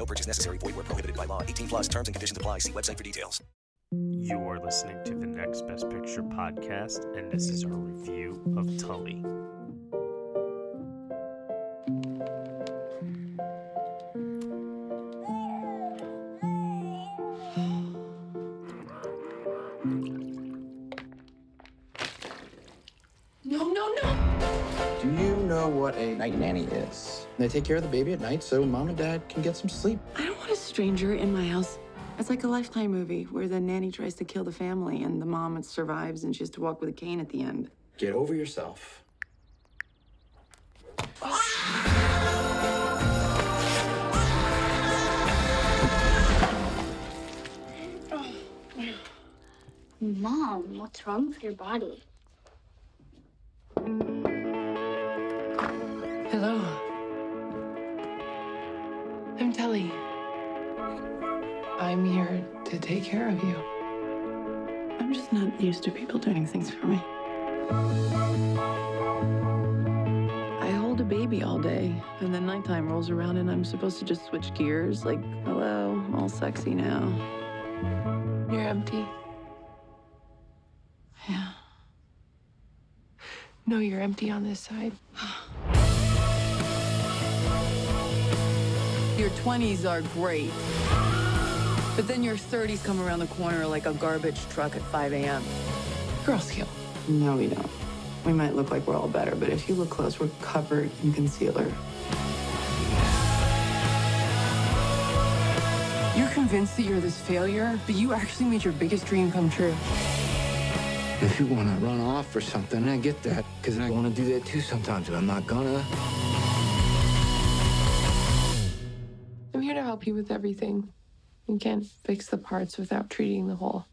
No purchase necessary. Void where prohibited by law. 18 plus terms and conditions apply. See website for details. You are listening to the Next Best Picture podcast, and this is our review of Tully. No, no, no. Do you know what a night nanny is? They take care of the baby at night so mom and dad can get some sleep. I don't want a stranger in my house. It's like a Lifetime movie where the nanny tries to kill the family and the mom survives and she has to walk with a cane at the end. Get over yourself. Mom, what's wrong with your body? Hello. I'm Tully. I'm here to take care of you. I'm just not used to people doing things for me. I hold a baby all day, and then nighttime rolls around, and I'm supposed to just switch gears like, hello, all sexy now. You're empty. Yeah. No, you're empty on this side. Your 20s are great. But then your 30s come around the corner like a garbage truck at 5 a.m. Girls kill. No, we don't. We might look like we're all better, but if you look close, we're covered in concealer. You're convinced that you're this failure, but you actually made your biggest dream come true. If you want to run off or something, I get that. Because I want to do that too sometimes, but I'm not gonna. Help you with everything. You can't fix the parts without treating the whole.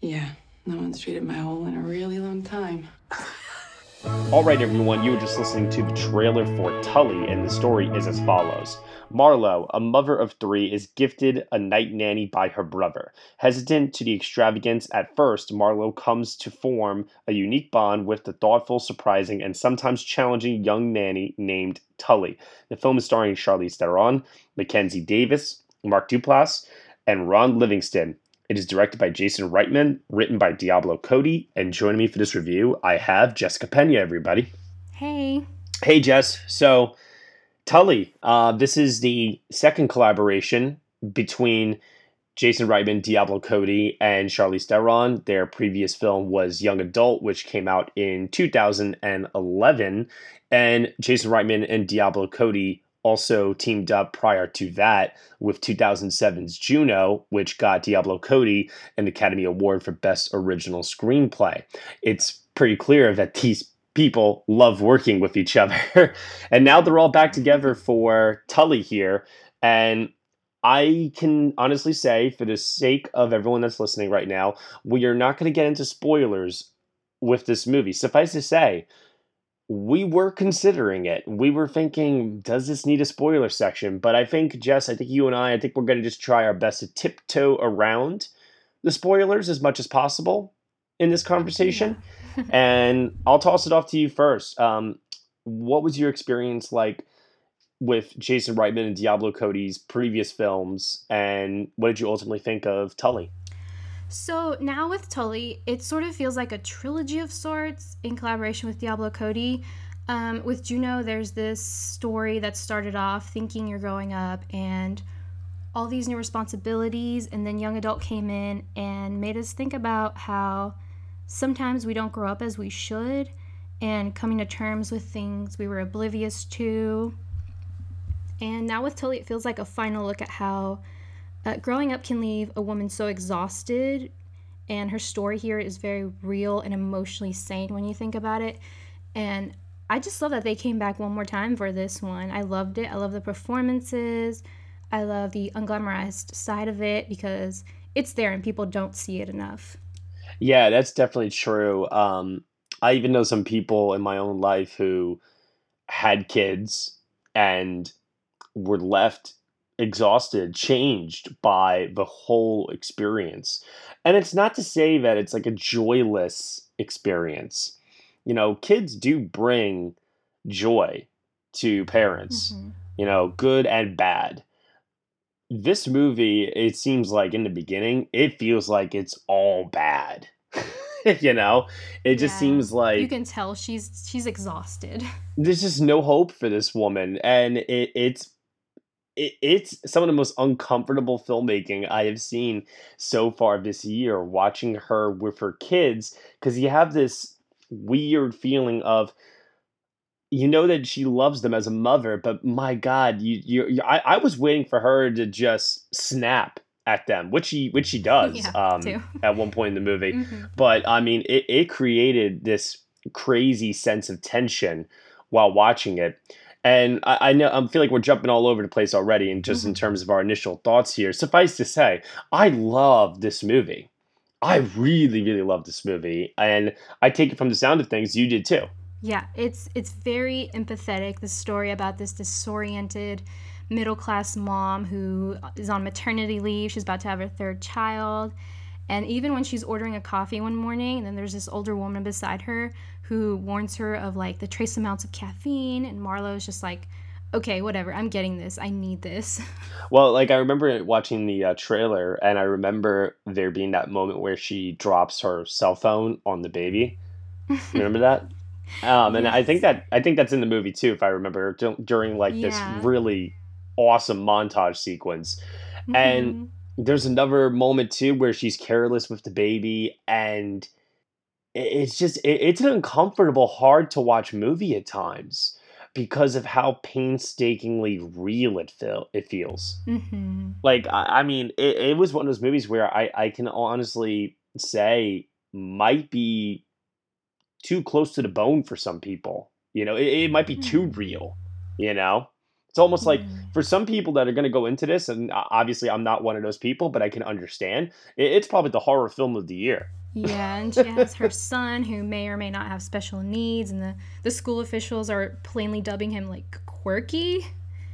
Yeah, no one's treated my hole in a really long time. All right, everyone, you were just listening to the trailer for Tully, and the story is as follows. Marlo, a mother of three, is gifted a night nanny by her brother. Hesitant to the extravagance at first, Marlo comes to form a unique bond with the thoughtful, surprising, and sometimes challenging young nanny named Tully. The film is starring Charlize Theron, Mackenzie Davis, Mark Duplass, and Ron Livingston. It is directed by Jason Reitman, written by Diablo Cody, and joining me for this review, I have Jessica Pena, everybody. Hey. Hey, Jess. So, Tully, uh, this is the second collaboration between Jason Reitman, Diablo Cody, and Charlize Theron. Their previous film was Young Adult, which came out in 2011. And Jason Reitman and Diablo Cody also teamed up prior to that with 2007's Juno, which got Diablo Cody an Academy Award for Best Original Screenplay. It's pretty clear that these people love working with each other. and now they're all back together for Tully here. And I can honestly say, for the sake of everyone that's listening right now, we are not going to get into spoilers with this movie. Suffice to say, we were considering it. We were thinking, does this need a spoiler section? But I think, Jess, I think you and I, I think we're going to just try our best to tiptoe around the spoilers as much as possible in this conversation. And I'll toss it off to you first. Um, what was your experience like with Jason Reitman and Diablo Cody's previous films? And what did you ultimately think of Tully? So now with Tully, it sort of feels like a trilogy of sorts in collaboration with Diablo Cody. Um, with Juno, there's this story that started off thinking you're growing up and all these new responsibilities, and then young adult came in and made us think about how sometimes we don't grow up as we should and coming to terms with things we were oblivious to. And now with Tully, it feels like a final look at how uh, growing up can leave a woman so exhausted, and her story here is very real and emotionally sane when you think about it. And I just love that they came back one more time for this one. I loved it. I love the performances. I love the unglamorized side of it because it's there and people don't see it enough. Yeah, that's definitely true. Um, I even know some people in my own life who had kids and were left exhausted, changed by the whole experience. And it's not to say that it's like a joyless experience. You know, kids do bring joy to parents, Mm-hmm. you know, good and bad. This movie, it seems like in the beginning, it feels like it's all bad. you know, it just Yeah. seems like You can tell she's she's exhausted. there's just no hope for this woman and it, it's it, it's some of the most uncomfortable filmmaking i have seen so far this year watching her with her kids because you have this weird feeling of you know that she loves them as a mother but my god you you, you I, I was waiting for her to just snap at them which she which she does Yeah, um at one point in the movie Mhm. but I mean, it, it created this crazy sense of tension while watching it. And I, I know I feel like we're jumping all over the place already, and just in Mhm. terms of our initial thoughts here. Suffice to say, I love this movie. I really, really love this movie, and I take it from the sound of things you did too. Yeah, it's it's very empathetic. The story about this disoriented middle class mom who is on maternity leave. She's about to have her third child. And even when she's ordering a coffee one morning, and then there's this older woman beside her who warns her of like the trace amounts of caffeine, and Marlo's just like, okay, whatever, I'm getting this. I need this. Well, like I remember watching the uh, trailer, and I remember there being that moment where she drops her cell phone on the baby. Remember that? Um, and I think that I think that's in the movie too, if I remember dur- during like this really awesome montage sequence. And Mhm. there's another moment too where she's careless with the baby, and it's just it, it's an uncomfortable, hard to watch movie at times because of how painstakingly real it feel it feels Mhm. like I, I mean it, it was one of those movies where I, I can honestly say might be too close to the bone for some people you know it, it might be too Mm. real you know it's almost like Mm. for some people that are going to go into this and obviously i'm not one of those people but i can understand it, it's probably the horror film of the year Yeah, and she has her son who may or may not have special needs, and the, the school officials are plainly dubbing him like quirky.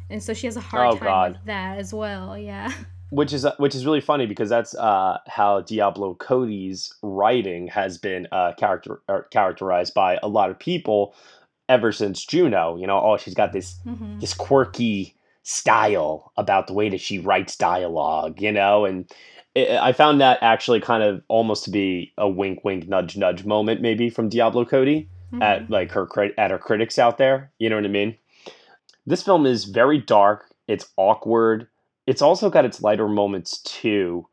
And so she has a hard Oh, time God. with that as well. Yeah. Which is which is really funny because that's uh, how Diablo Cody's writing has been uh, character characterized by a lot of people ever since Juno. You know, oh, she's got this hmm this quirky style about the way that she writes dialogue. You know, and it, I found that actually kind of almost to be a wink, wink, nudge, nudge moment maybe from Diablo Cody Mm-hmm. at like her at her critics out there. You know what I mean? This film is very dark. It's awkward. It's also got its lighter moments too.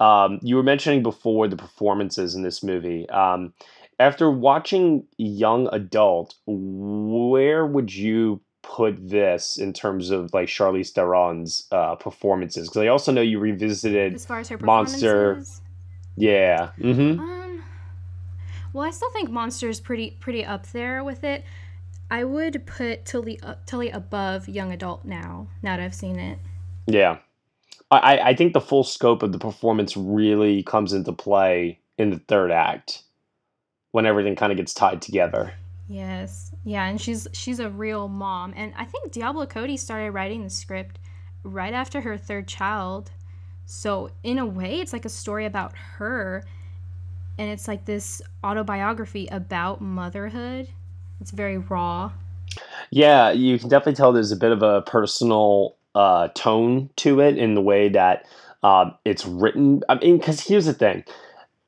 Um, you were mentioning before the performances in this movie. Um, after watching Young Adult, where would you put this in terms of like Charlize Theron's uh, performances? Because I also know you revisited. As far as her Monster. Yeah. Mm-hmm. um, well, I still think Monster is pretty pretty up there with it. I would put Tully uh, Tully above Young Adult now. Now that I've seen it. Yeah. I, I- think the full scope of the performance really comes into play in the third act when everything kind of gets tied together. Yes. Yeah, and she's she's a real mom. And I think Diablo Cody started writing the script right after her third child. So in a way it's like a story about her and it's like this autobiography about motherhood. It's very raw. Yeah, you can definitely tell there's a bit of a personal uh, tone to it in the way that um, it's written. I mean, because here's the thing.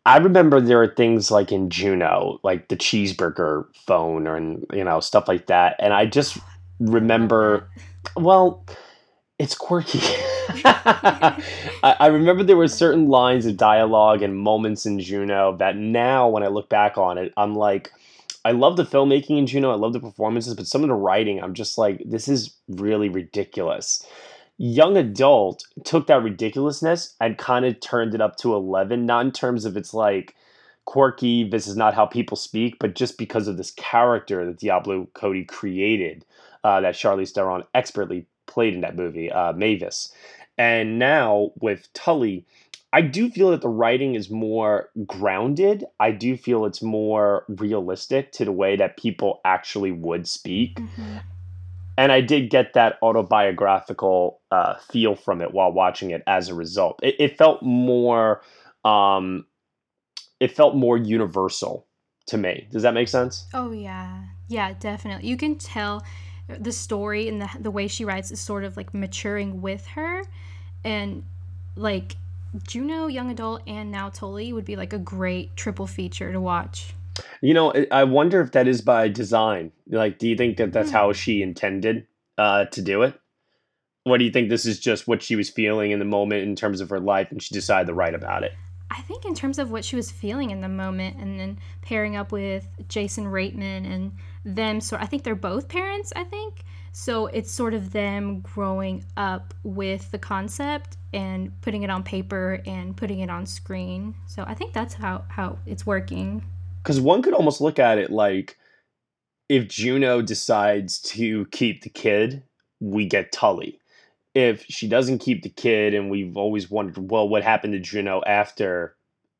I remember there are things like in Juno, like the cheeseburger phone, or and you know stuff like that, and I just remember. Well, it's quirky. I, I remember there were certain lines of dialogue and moments in Juno that now, when I look back on it, I'm like, I love the filmmaking in Juno. I love the performances, but some of the writing, I'm just like, this is really ridiculous. Young Adult took that ridiculousness and kind of turned it up to 11, not in terms of it's like quirky, this is not how people speak, but just because of this character that Diablo Cody created uh, that Charlize Theron expertly played in that movie, uh, Mavis. And now with Tully, I do feel that the writing is more grounded. I do feel it's more realistic to the way that people actually would speak. Mm-hmm. And I did get that autobiographical uh, feel from it while watching it as a result. It, it felt more, um, it felt more universal to me. Does that make sense? Oh yeah, yeah, definitely. You can tell the story and the the way she writes is sort of like maturing with her, and like Juno, young adult, and now Tully would be like a great triple feature to watch. You know, I- I wonder if that is by design. Like, do you think that that's Hmm. how she intended uh, to do it? What do you think this is just what she was feeling in the moment in terms of her life and she decided to write about it? I think in terms of what she was feeling in the moment, and then pairing up with Jason Reitman and them. So I think they're both parents. I think so. It's sort of them growing up with the concept and putting it on paper and putting it on screen. So I think that's how how it's working. Because one could almost look at it like if Juno decides to keep the kid, we get Tully. If she doesn't keep the kid, and we've always wondered, well, what happened to Juno after,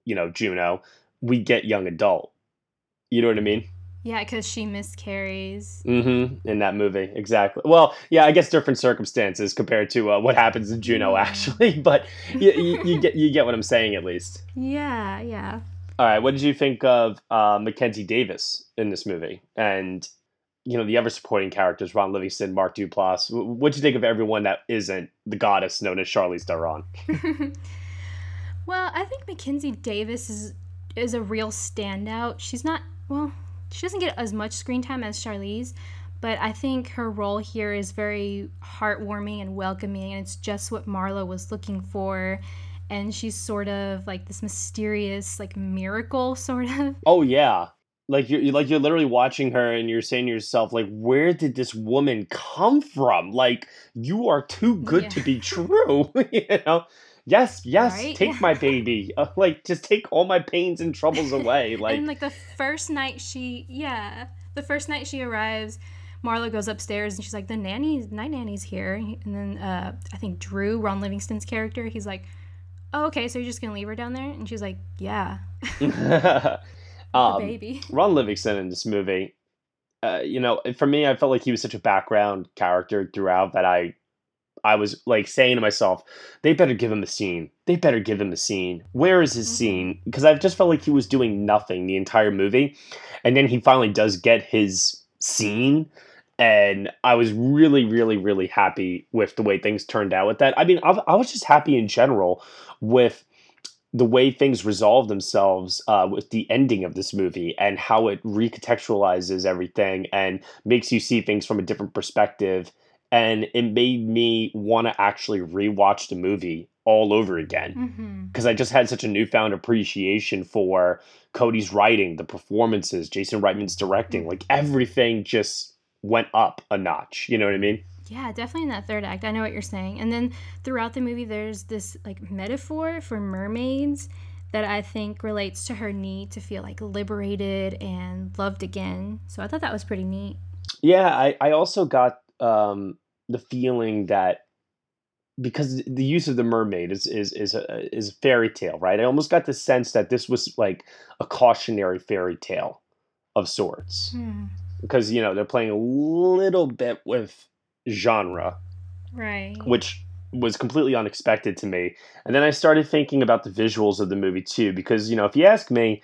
you know, Juno, we get young adult. You know what I mean? Yeah, because she miscarries. Mm-hmm. In that movie, exactly. Well, yeah, I guess different circumstances compared to uh, what happens in Juno, actually. But you, you, you get you get what I'm saying at least. Yeah, yeah. All right, what did you think of uh, Mackenzie Davis in this movie? And you know the other supporting characters: Ron Livingston, Mark Duplass. What did you think of everyone that isn't the goddess known as Charlize Theron? well, I think Mackenzie Davis is is a real standout. She's not well, she doesn't get as much screen time as Charlize, but I think her role here is very heartwarming and welcoming, and it's just what Marla was looking for. And she's sort of like this mysterious, like miracle, sort of. Oh yeah, like you're like you're literally watching her and you're saying to yourself, like, where did this woman come from? Like, you are too good Yeah. to be true. you know. Yes, yes, Right? take Yeah. my baby. Uh, like, just take all my pains and troubles away. Like, and like the first night she, yeah, the first night she arrives, Marla goes upstairs and she's like, "The nanny's night nanny's here." And then uh, I think Drew, Ron Livingston's character, he's like, "Oh, okay, so you're just gonna leave her down there?" And she's like, "Yeah, um, baby." Ron Livingston in this movie, uh, you know, for me, I felt like he was such a background character throughout that I, I was like saying to myself, they better give him a scene. They better give him a scene. Where is his Mhm. scene? Because I just felt like he was doing nothing the entire movie, and then he finally does get his scene. And I was really, really, really happy with the way things turned out with that. I mean, I, I was just happy in general with the way things resolve themselves uh, with the ending of this movie and how it recontextualizes everything and makes you see things from a different perspective. And it made me want to actually rewatch the movie all over again because I just had such a newfound appreciation for Cody's writing, the performances, Jason Reitman's directing, like everything just went up a notch. You know what I mean? Yeah, definitely in that third act. I know what you're saying. And then throughout the movie, there's this like metaphor for mermaids that I think relates to her need to feel like liberated and loved again. So I thought that was pretty neat. Yeah, I, I also got um, the feeling that because the use of the mermaid is is is a is a fairy tale, right? I almost got the sense that this was like a cautionary fairy tale of sorts Hmm. because you know they're playing a little bit with genre, Right. which was completely unexpected to me. And then I started thinking about the visuals of the movie too, because you know if you ask me,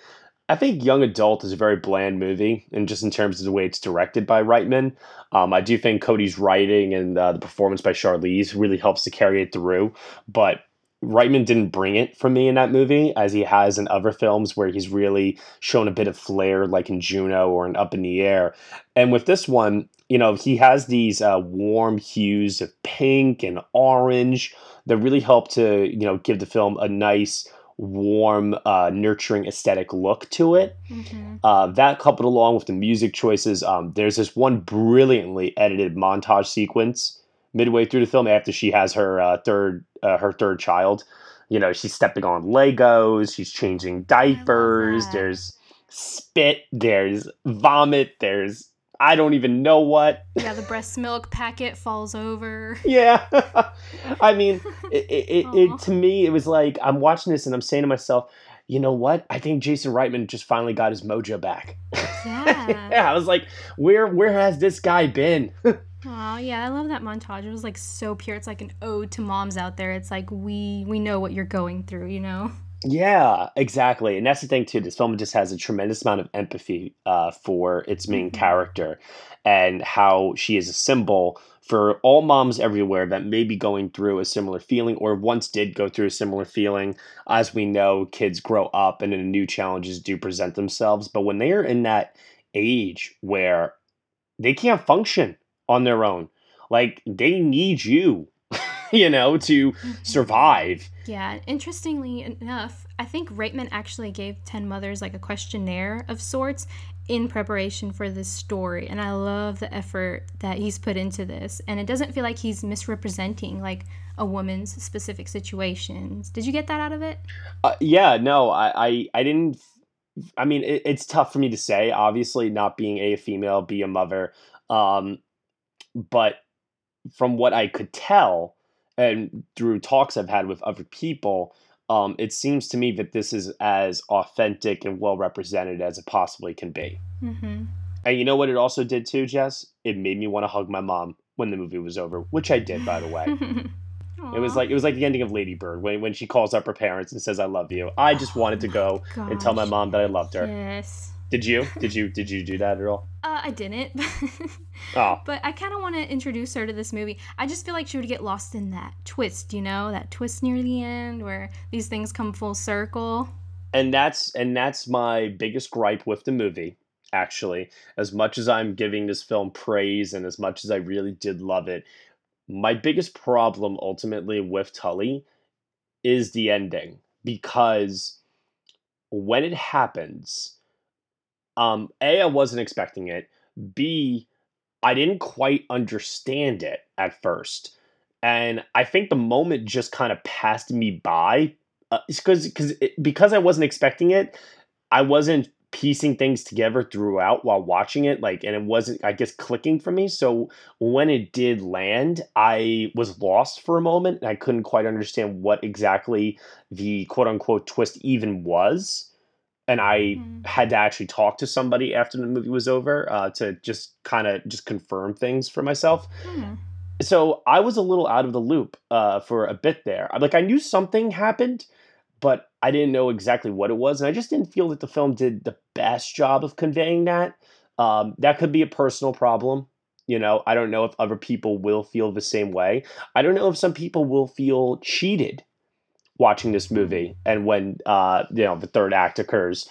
I think Young Adult is a very bland movie, and just in terms of the way it's directed by Reitman. Um, I do think Cody's writing and uh, the performance by Charlize really helps to carry it through, but Reitman didn't bring it for me in that movie, as he has in other films where he's really shown a bit of flair, like in Juno or in Up in the Air. And with this one, you know, he has these uh, warm hues of pink and orange that really help to, you know, give the film a nice, warm, uh, nurturing aesthetic look to it. hmm Uh, that coupled along with the music choices, um, there's this one brilliantly edited montage sequence midway through the film after she has her uh, third uh, her third child. You know, she's stepping on Legos, she's changing diapers. There's spit, there's vomit, there's I don't even know what. Yeah, the breast milk packet falls over. Yeah. I mean, it, it, it, to me, it was like I'm watching this and I'm saying to myself, you know what? I think Jason Reitman just finally got his mojo back. Yeah. yeah, I was like, where where has this guy been? Oh yeah, I love that montage. It was like so pure. It's like an ode to moms out there. It's like we we know what you're going through, you know. Yeah, exactly. And that's the thing too. This film just has a tremendous amount of empathy uh, for its main Mhm. character and how she is a symbol for all moms everywhere that may be going through a similar feeling or once did go through a similar feeling. As we know, kids grow up and then new challenges do present themselves. But when they are in that age where they can't function on their own, like they need you, you know, to survive. Yeah, interestingly enough, I think Reitman actually gave 10 Mothers like a questionnaire of sorts in preparation for this story. And I love the effort that he's put into this. And it doesn't feel like he's misrepresenting like a woman's specific situations. Did you get that out of it? Uh, yeah, no, I, I, I didn't. I mean, it, it's tough for me to say. Obviously, not being a female, be a mother, um, but from what I could tell, and through talks I've had with other people, um, it seems to me that this is as authentic and well represented as it possibly can be. Mm-hmm. And you know what it also did too, Jess? It made me want to hug my mom when the movie was over, which I did, by the way. It was like it was like the ending of Lady Bird when when she calls up her parents and says I love you. I just wanted to go and tell my mom that I loved her. Yes. Did you? Did you did you do that at all? Uh, I didn't. Oh. But I kind of want to introduce her to this movie. I just feel like she would get lost in that twist, you know, that twist near the end where these things come full circle. And that's and that's my biggest gripe with the movie, actually. As much as I'm giving this film praise and as much as I really did love it, my biggest problem ultimately with Tully is the ending because when it happens, um, A, I wasn't expecting it. B, I didn't quite understand it at first. And I think the moment just kind of passed me by uh, because because because I wasn't expecting it, I wasn't piecing things together throughout while watching it like and it wasn't I guess clicking for me. So when it did land, I was lost for a moment and I couldn't quite understand what exactly the quote unquote twist even was. And I Mhm. had to actually talk to somebody after the movie was over uh, to just kind of just confirm things for myself Hmm. so I was a little out of the loop uh, for a bit there. Like I knew something happened, but I didn't know exactly what it was, and I just didn't feel that the film did the best job of conveying that. Um, that could be a personal problem. You know, I don't know if other people will feel the same way. I don't know if some people will feel cheated watching this movie, and when uh, you know the third act occurs.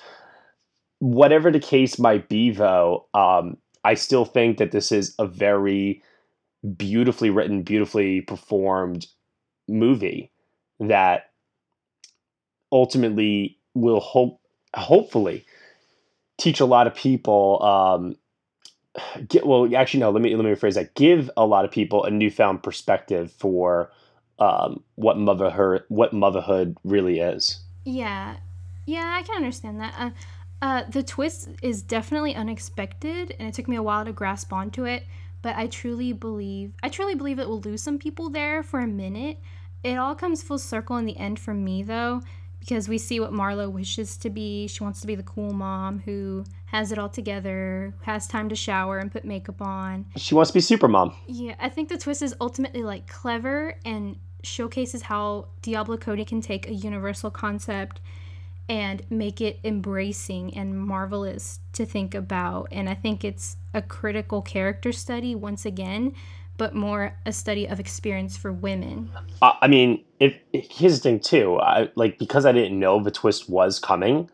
Whatever the case might be, though, um, I still think that this is a very beautifully written, beautifully performed movie that ultimately will hope hopefully teach a lot of people um get well actually no let me let me rephrase that give a lot of people a newfound perspective for um what motherhood what motherhood really is Yeah. Yeah, I can understand that. Uh, uh, the twist is definitely unexpected, and it took me a while to grasp onto it. But I truly believe, I truly believe it will lose some people there for a minute. It all comes full circle in the end for me, though, because we see what Marlo wishes to be. She wants to be the cool mom who has it all together, has time to shower and put makeup on. she wants to be super mom Yeah, I think the twist is ultimately like clever and showcases how Diablo Cody can take a universal concept and make it embracing and marvelous to think about. And I think it's a critical character study once again, but more a study of experience for women. Uh, I mean, if, here's the thing too. I, like because I didn't know the twist was coming,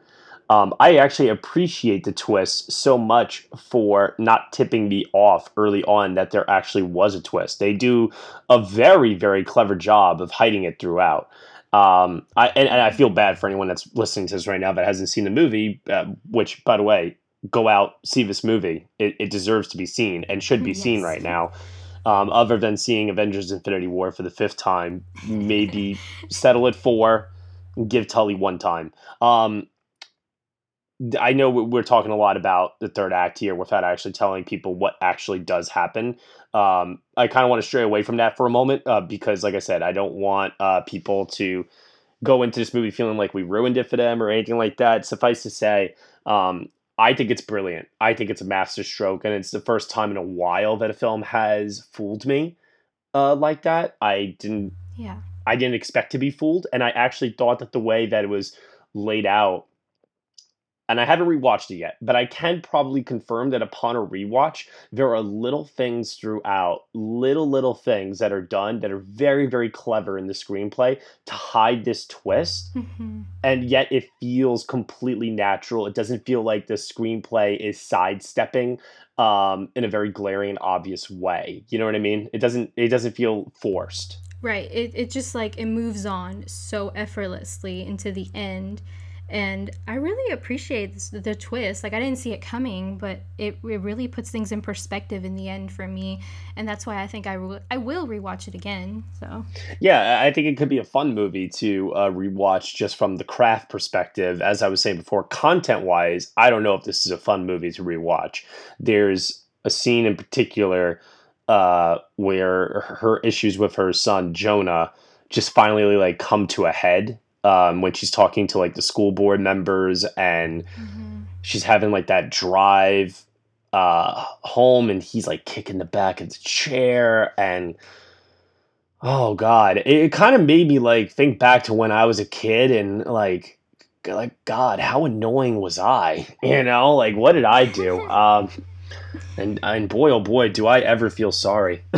um, I actually appreciate the twist so much for not tipping me off early on that there actually was a twist. They do a very very clever job of hiding it throughout. Um, I and, and I feel bad for anyone that's listening to this right now that hasn't seen the movie. Uh, which, by the way, go out see this movie. It, it deserves to be seen and should be seen right now. Um, other than seeing Avengers: Infinity War for the fifth time, maybe settle at four, give Tully one time. Um, I know we're talking a lot about the third act here without actually telling people what actually does happen. Um, I kind of want to stray away from that for a moment uh, because, like I said, I don't want uh, people to go into this movie feeling like we ruined it for them or anything like that. Suffice to say, um, I think it's brilliant. I think it's a masterstroke, and it's the first time in a while that a film has fooled me uh, like that. I didn't. Yeah. I didn't expect to be fooled, and I actually thought that the way that it was laid out and I haven't rewatched it yet, but I can probably confirm that upon a rewatch, there are little things throughout, little, little things that are done that are very, very clever in the screenplay to hide this twist. Mm-hmm. And yet it feels completely natural. It doesn't feel like the screenplay is sidestepping um, in a very glaring and obvious way. You know what I mean? It doesn't it doesn't feel forced. Right. It, it just like it moves on so effortlessly into the end and I really appreciate the twist. Like I didn't see it coming, but it, it really puts things in perspective in the end for me, and that's why I think I, re- I will rewatch it again. So yeah, I think it could be a fun movie to uh, rewatch just from the craft perspective. As I was saying before, content wise, I don't know if this is a fun movie to rewatch. There's a scene in particular uh, where her issues with her son Jonah just finally like come to a head um, when she's talking to like the school board members and mm-hmm. she's having like that drive uh, home and he's like kicking the back of the chair and oh god. It, it kind of made me like think back to when i was a kid and like like god how annoying was i? You know like what did i do? Um and and boy oh boy do I ever feel sorry.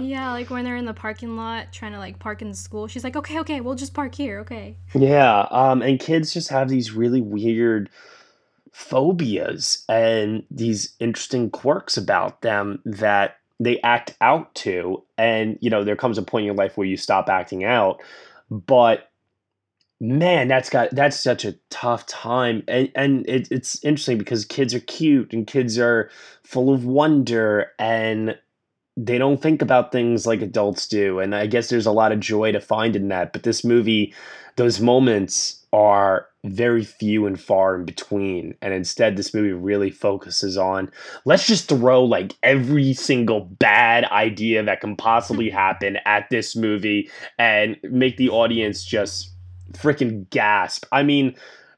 yeah, like when they're in the parking lot trying to like park in the school, she's like, "Okay, okay, we'll just park here, okay." Yeah, um and kids just have these really weird phobias and these interesting quirks about them that they act out to and you know there comes a point in your life where you stop acting out but man that's got that's such a tough time and and it, it's interesting because kids are cute and kids are full of wonder and they don't think about things like adults do and i guess there's a lot of joy to find in that but this movie those moments are very few and far in between and instead this movie really focuses on let's just throw like every single bad idea that can possibly happen at this movie and make the audience just freaking gasp. I mean,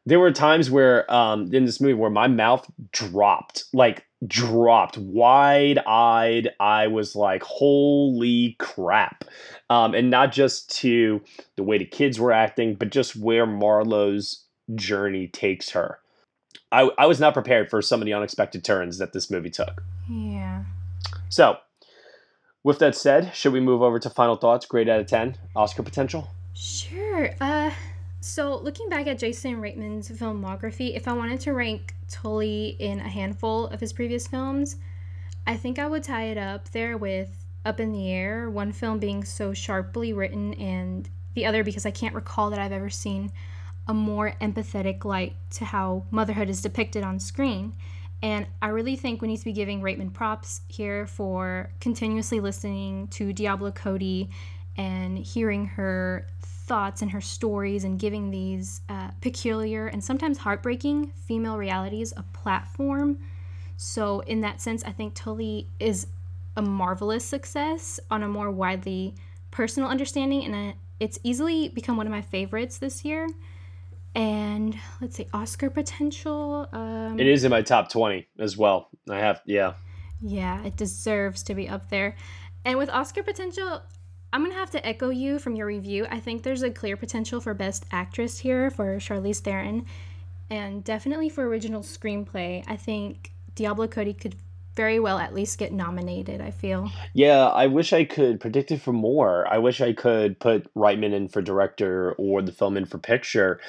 there were times where um in this movie where my mouth dropped, like dropped wide eyed. I was like, holy crap. Um, and not just to the way the kids were acting, but just where Marlo's journey takes her. I, I was not prepared for some of the unexpected turns that this movie took. Yeah. So, with that said, should we move over to final thoughts? Grade out of 10, Oscar potential? Sure. Uh, so looking back at Jason Reitman's filmography, if I wanted to rank Tully in a handful of his previous films, I think I would tie it up there with Up in the Air, one film being so sharply written, and the other because I can't recall that I've ever seen a more empathetic light to how motherhood is depicted on screen. And I really think we need to be giving Reitman props here for continuously listening to Diablo Cody and hearing her thoughts and her stories and giving these uh, peculiar and sometimes heartbreaking female realities a platform. So, in that sense, I think Tully is a marvelous success on a more widely personal understanding, and uh, it's easily become one of my favorites this year. And let's say Oscar potential. Um, it is in my top 20 as well. I have, yeah. Yeah, it deserves to be up there. And with Oscar potential, I'm gonna have to echo you from your review. I think there's a clear potential for Best Actress here for Charlize Theron, and definitely for original screenplay. I think Diablo Cody could very well at least get nominated. I feel. Yeah, I wish I could predict it for more. I wish I could put Reitman in for director or the film in for picture.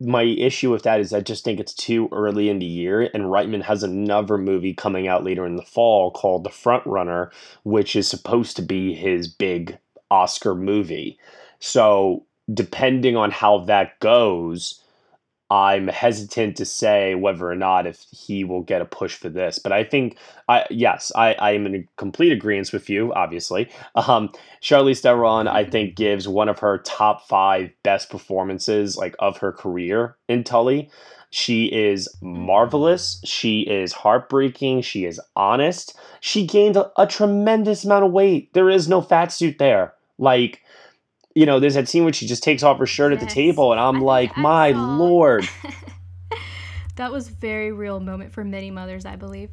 My issue with that is I just think it's too early in the year, and Reitman has another movie coming out later in the fall called The Front Runner, which is supposed to be his big Oscar movie. So depending on how that goes, I'm hesitant to say whether or not if he will get a push for this. But I think, I yes, I, I am in complete agreement with you, obviously. Um, Charlize Theron, I think, gives one of her top five best performances like of her career in Tully. She is marvelous. She is heartbreaking. She is honest. She gained a, a tremendous amount of weight. There is no fat suit there. Like, you know, there's that scene where she just takes off her shirt yes. at the table, and I'm I like, my saw... lord. that was very real moment for many mothers, I believe.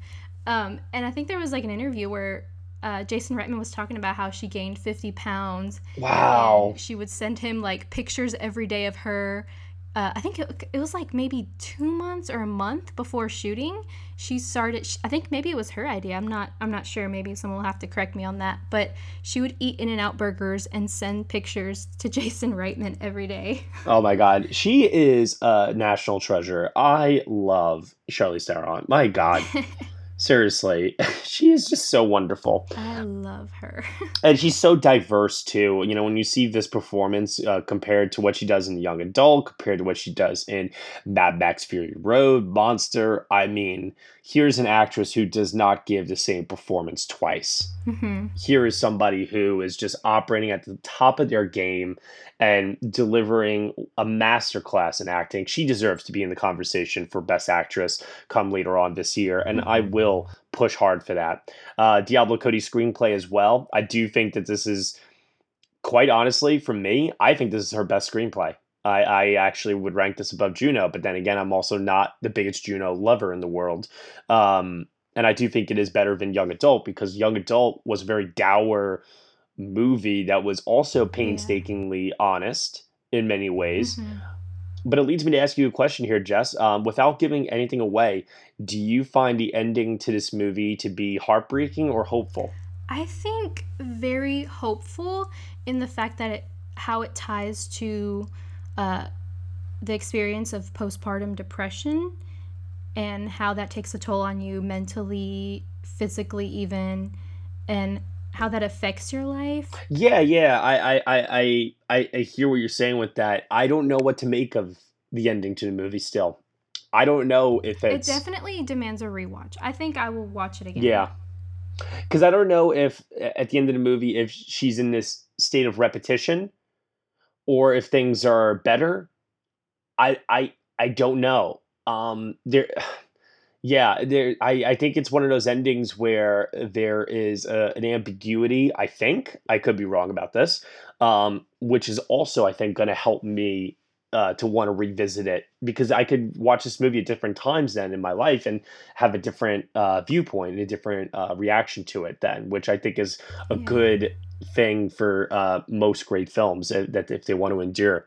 Um, and I think there was like an interview where uh, Jason Reitman was talking about how she gained 50 pounds. Wow. she would send him like pictures every day of her uh, I think it, it was like maybe two months or a month before shooting. She started. I think maybe it was her idea. I'm not. I'm not sure. Maybe someone will have to correct me on that. But she would eat In-N-Out burgers and send pictures to Jason Reitman every day. Oh my God, she is a national treasure. I love Charlize Theron. My God. seriously. She is just so wonderful. I love her. And she's so diverse too. You know when you see this performance uh, compared to what she does in young adult compared to what she does in mad max fury road monster i mean here's an actress who does not give the same performance twice. Mm-hmm. Here is somebody who is just operating at the top of their game and delivering a masterclass in acting. She deserves to be in the conversation for Best Actress come later on this year, and I mm-hmm. will push hard for that. Uh, Diablo Cody screenplay as well. I do think that this is, quite honestly, for me, I think this is her best screenplay. I, I actually would rank this above Juno, but then again, I'm also not the biggest Juno lover in the world. Um, and I do think it is better than Young Adult because Young Adult was very dour movie that was also painstakingly yeah. honest in many ways. Mm-hmm. But it leads me to ask you a question here, Jess. Um, without giving anything away, do you find the ending to this movie to be heartbreaking or hopeful? I think very hopeful in the fact that it how it ties to uh, the experience of postpartum depression and how that takes a toll on you mentally, physically, even, and how that affects your life. Yeah, yeah, I, I, I, I, I hear what you're saying with that. I don't know what to make of the ending to the movie. Still, I don't know if it's. It definitely demands a rewatch. I think I will watch it again. Yeah, because I don't know if at the end of the movie if she's in this state of repetition, or if things are better. I, I, I don't know. Um, there yeah, there. I, I think it's one of those endings where there is a, an ambiguity. I think I could be wrong about this, um, which is also I think going to help me uh, to want to revisit it because I could watch this movie at different times then in my life and have a different uh, viewpoint and a different uh, reaction to it then, which I think is a yeah. good thing for uh, most great films uh, that if they want to endure.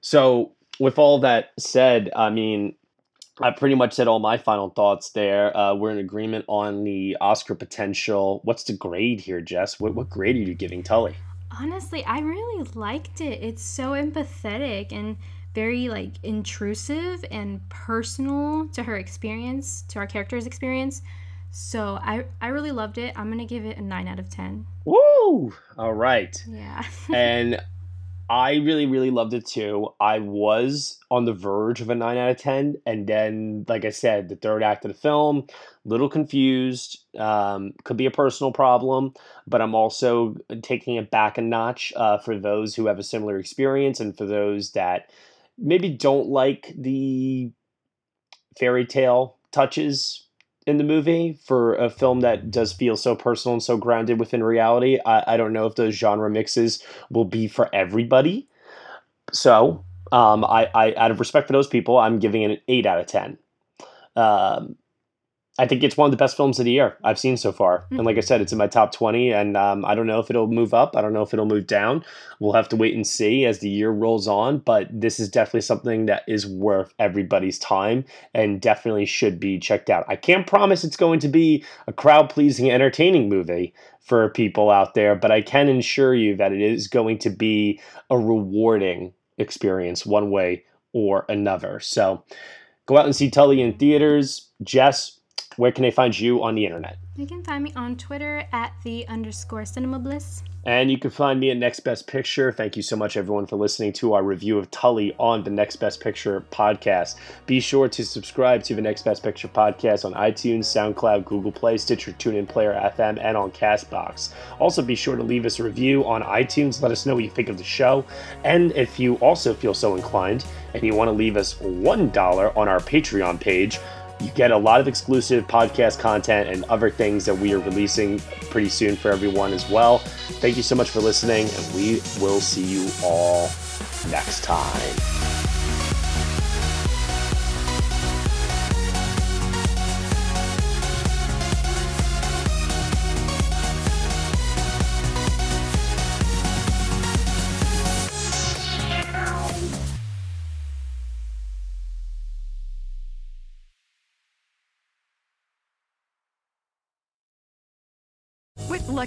So, with all that said, I mean, I pretty much said all my final thoughts there. Uh, we're in agreement on the Oscar potential. What's the grade here, Jess? What, what grade are you giving Tully? Honestly, I really liked it. It's so empathetic and very like intrusive and personal to her experience, to our character's experience. So I I really loved it. I'm gonna give it a nine out of ten. Woo! All right. Yeah. and I really, really loved it too. I was on the verge of a 9 out of 10. And then, like I said, the third act of the film, little confused. Um, could be a personal problem, but I'm also taking it back a notch uh, for those who have a similar experience and for those that maybe don't like the fairy tale touches in the movie for a film that does feel so personal and so grounded within reality. I, I don't know if those genre mixes will be for everybody. So, um, I, I, out of respect for those people, I'm giving it an 8 out of 10. Um, I think it's one of the best films of the year I've seen so far. Mm-hmm. And like I said, it's in my top 20. And um, I don't know if it'll move up. I don't know if it'll move down. We'll have to wait and see as the year rolls on. But this is definitely something that is worth everybody's time and definitely should be checked out. I can't promise it's going to be a crowd pleasing, entertaining movie for people out there, but I can assure you that it is going to be a rewarding experience one way or another. So go out and see Tully in theaters. Jess, where can they find you on the internet? You can find me on Twitter at the underscore cinema bliss. And you can find me at Next Best Picture. Thank you so much, everyone, for listening to our review of Tully on the Next Best Picture podcast. Be sure to subscribe to the Next Best Picture podcast on iTunes, SoundCloud, Google Play, Stitcher, TuneIn Player FM, and on Castbox. Also, be sure to leave us a review on iTunes. Let us know what you think of the show. And if you also feel so inclined and you want to leave us $1 on our Patreon page, you get a lot of exclusive podcast content and other things that we are releasing pretty soon for everyone as well. Thank you so much for listening, and we will see you all next time.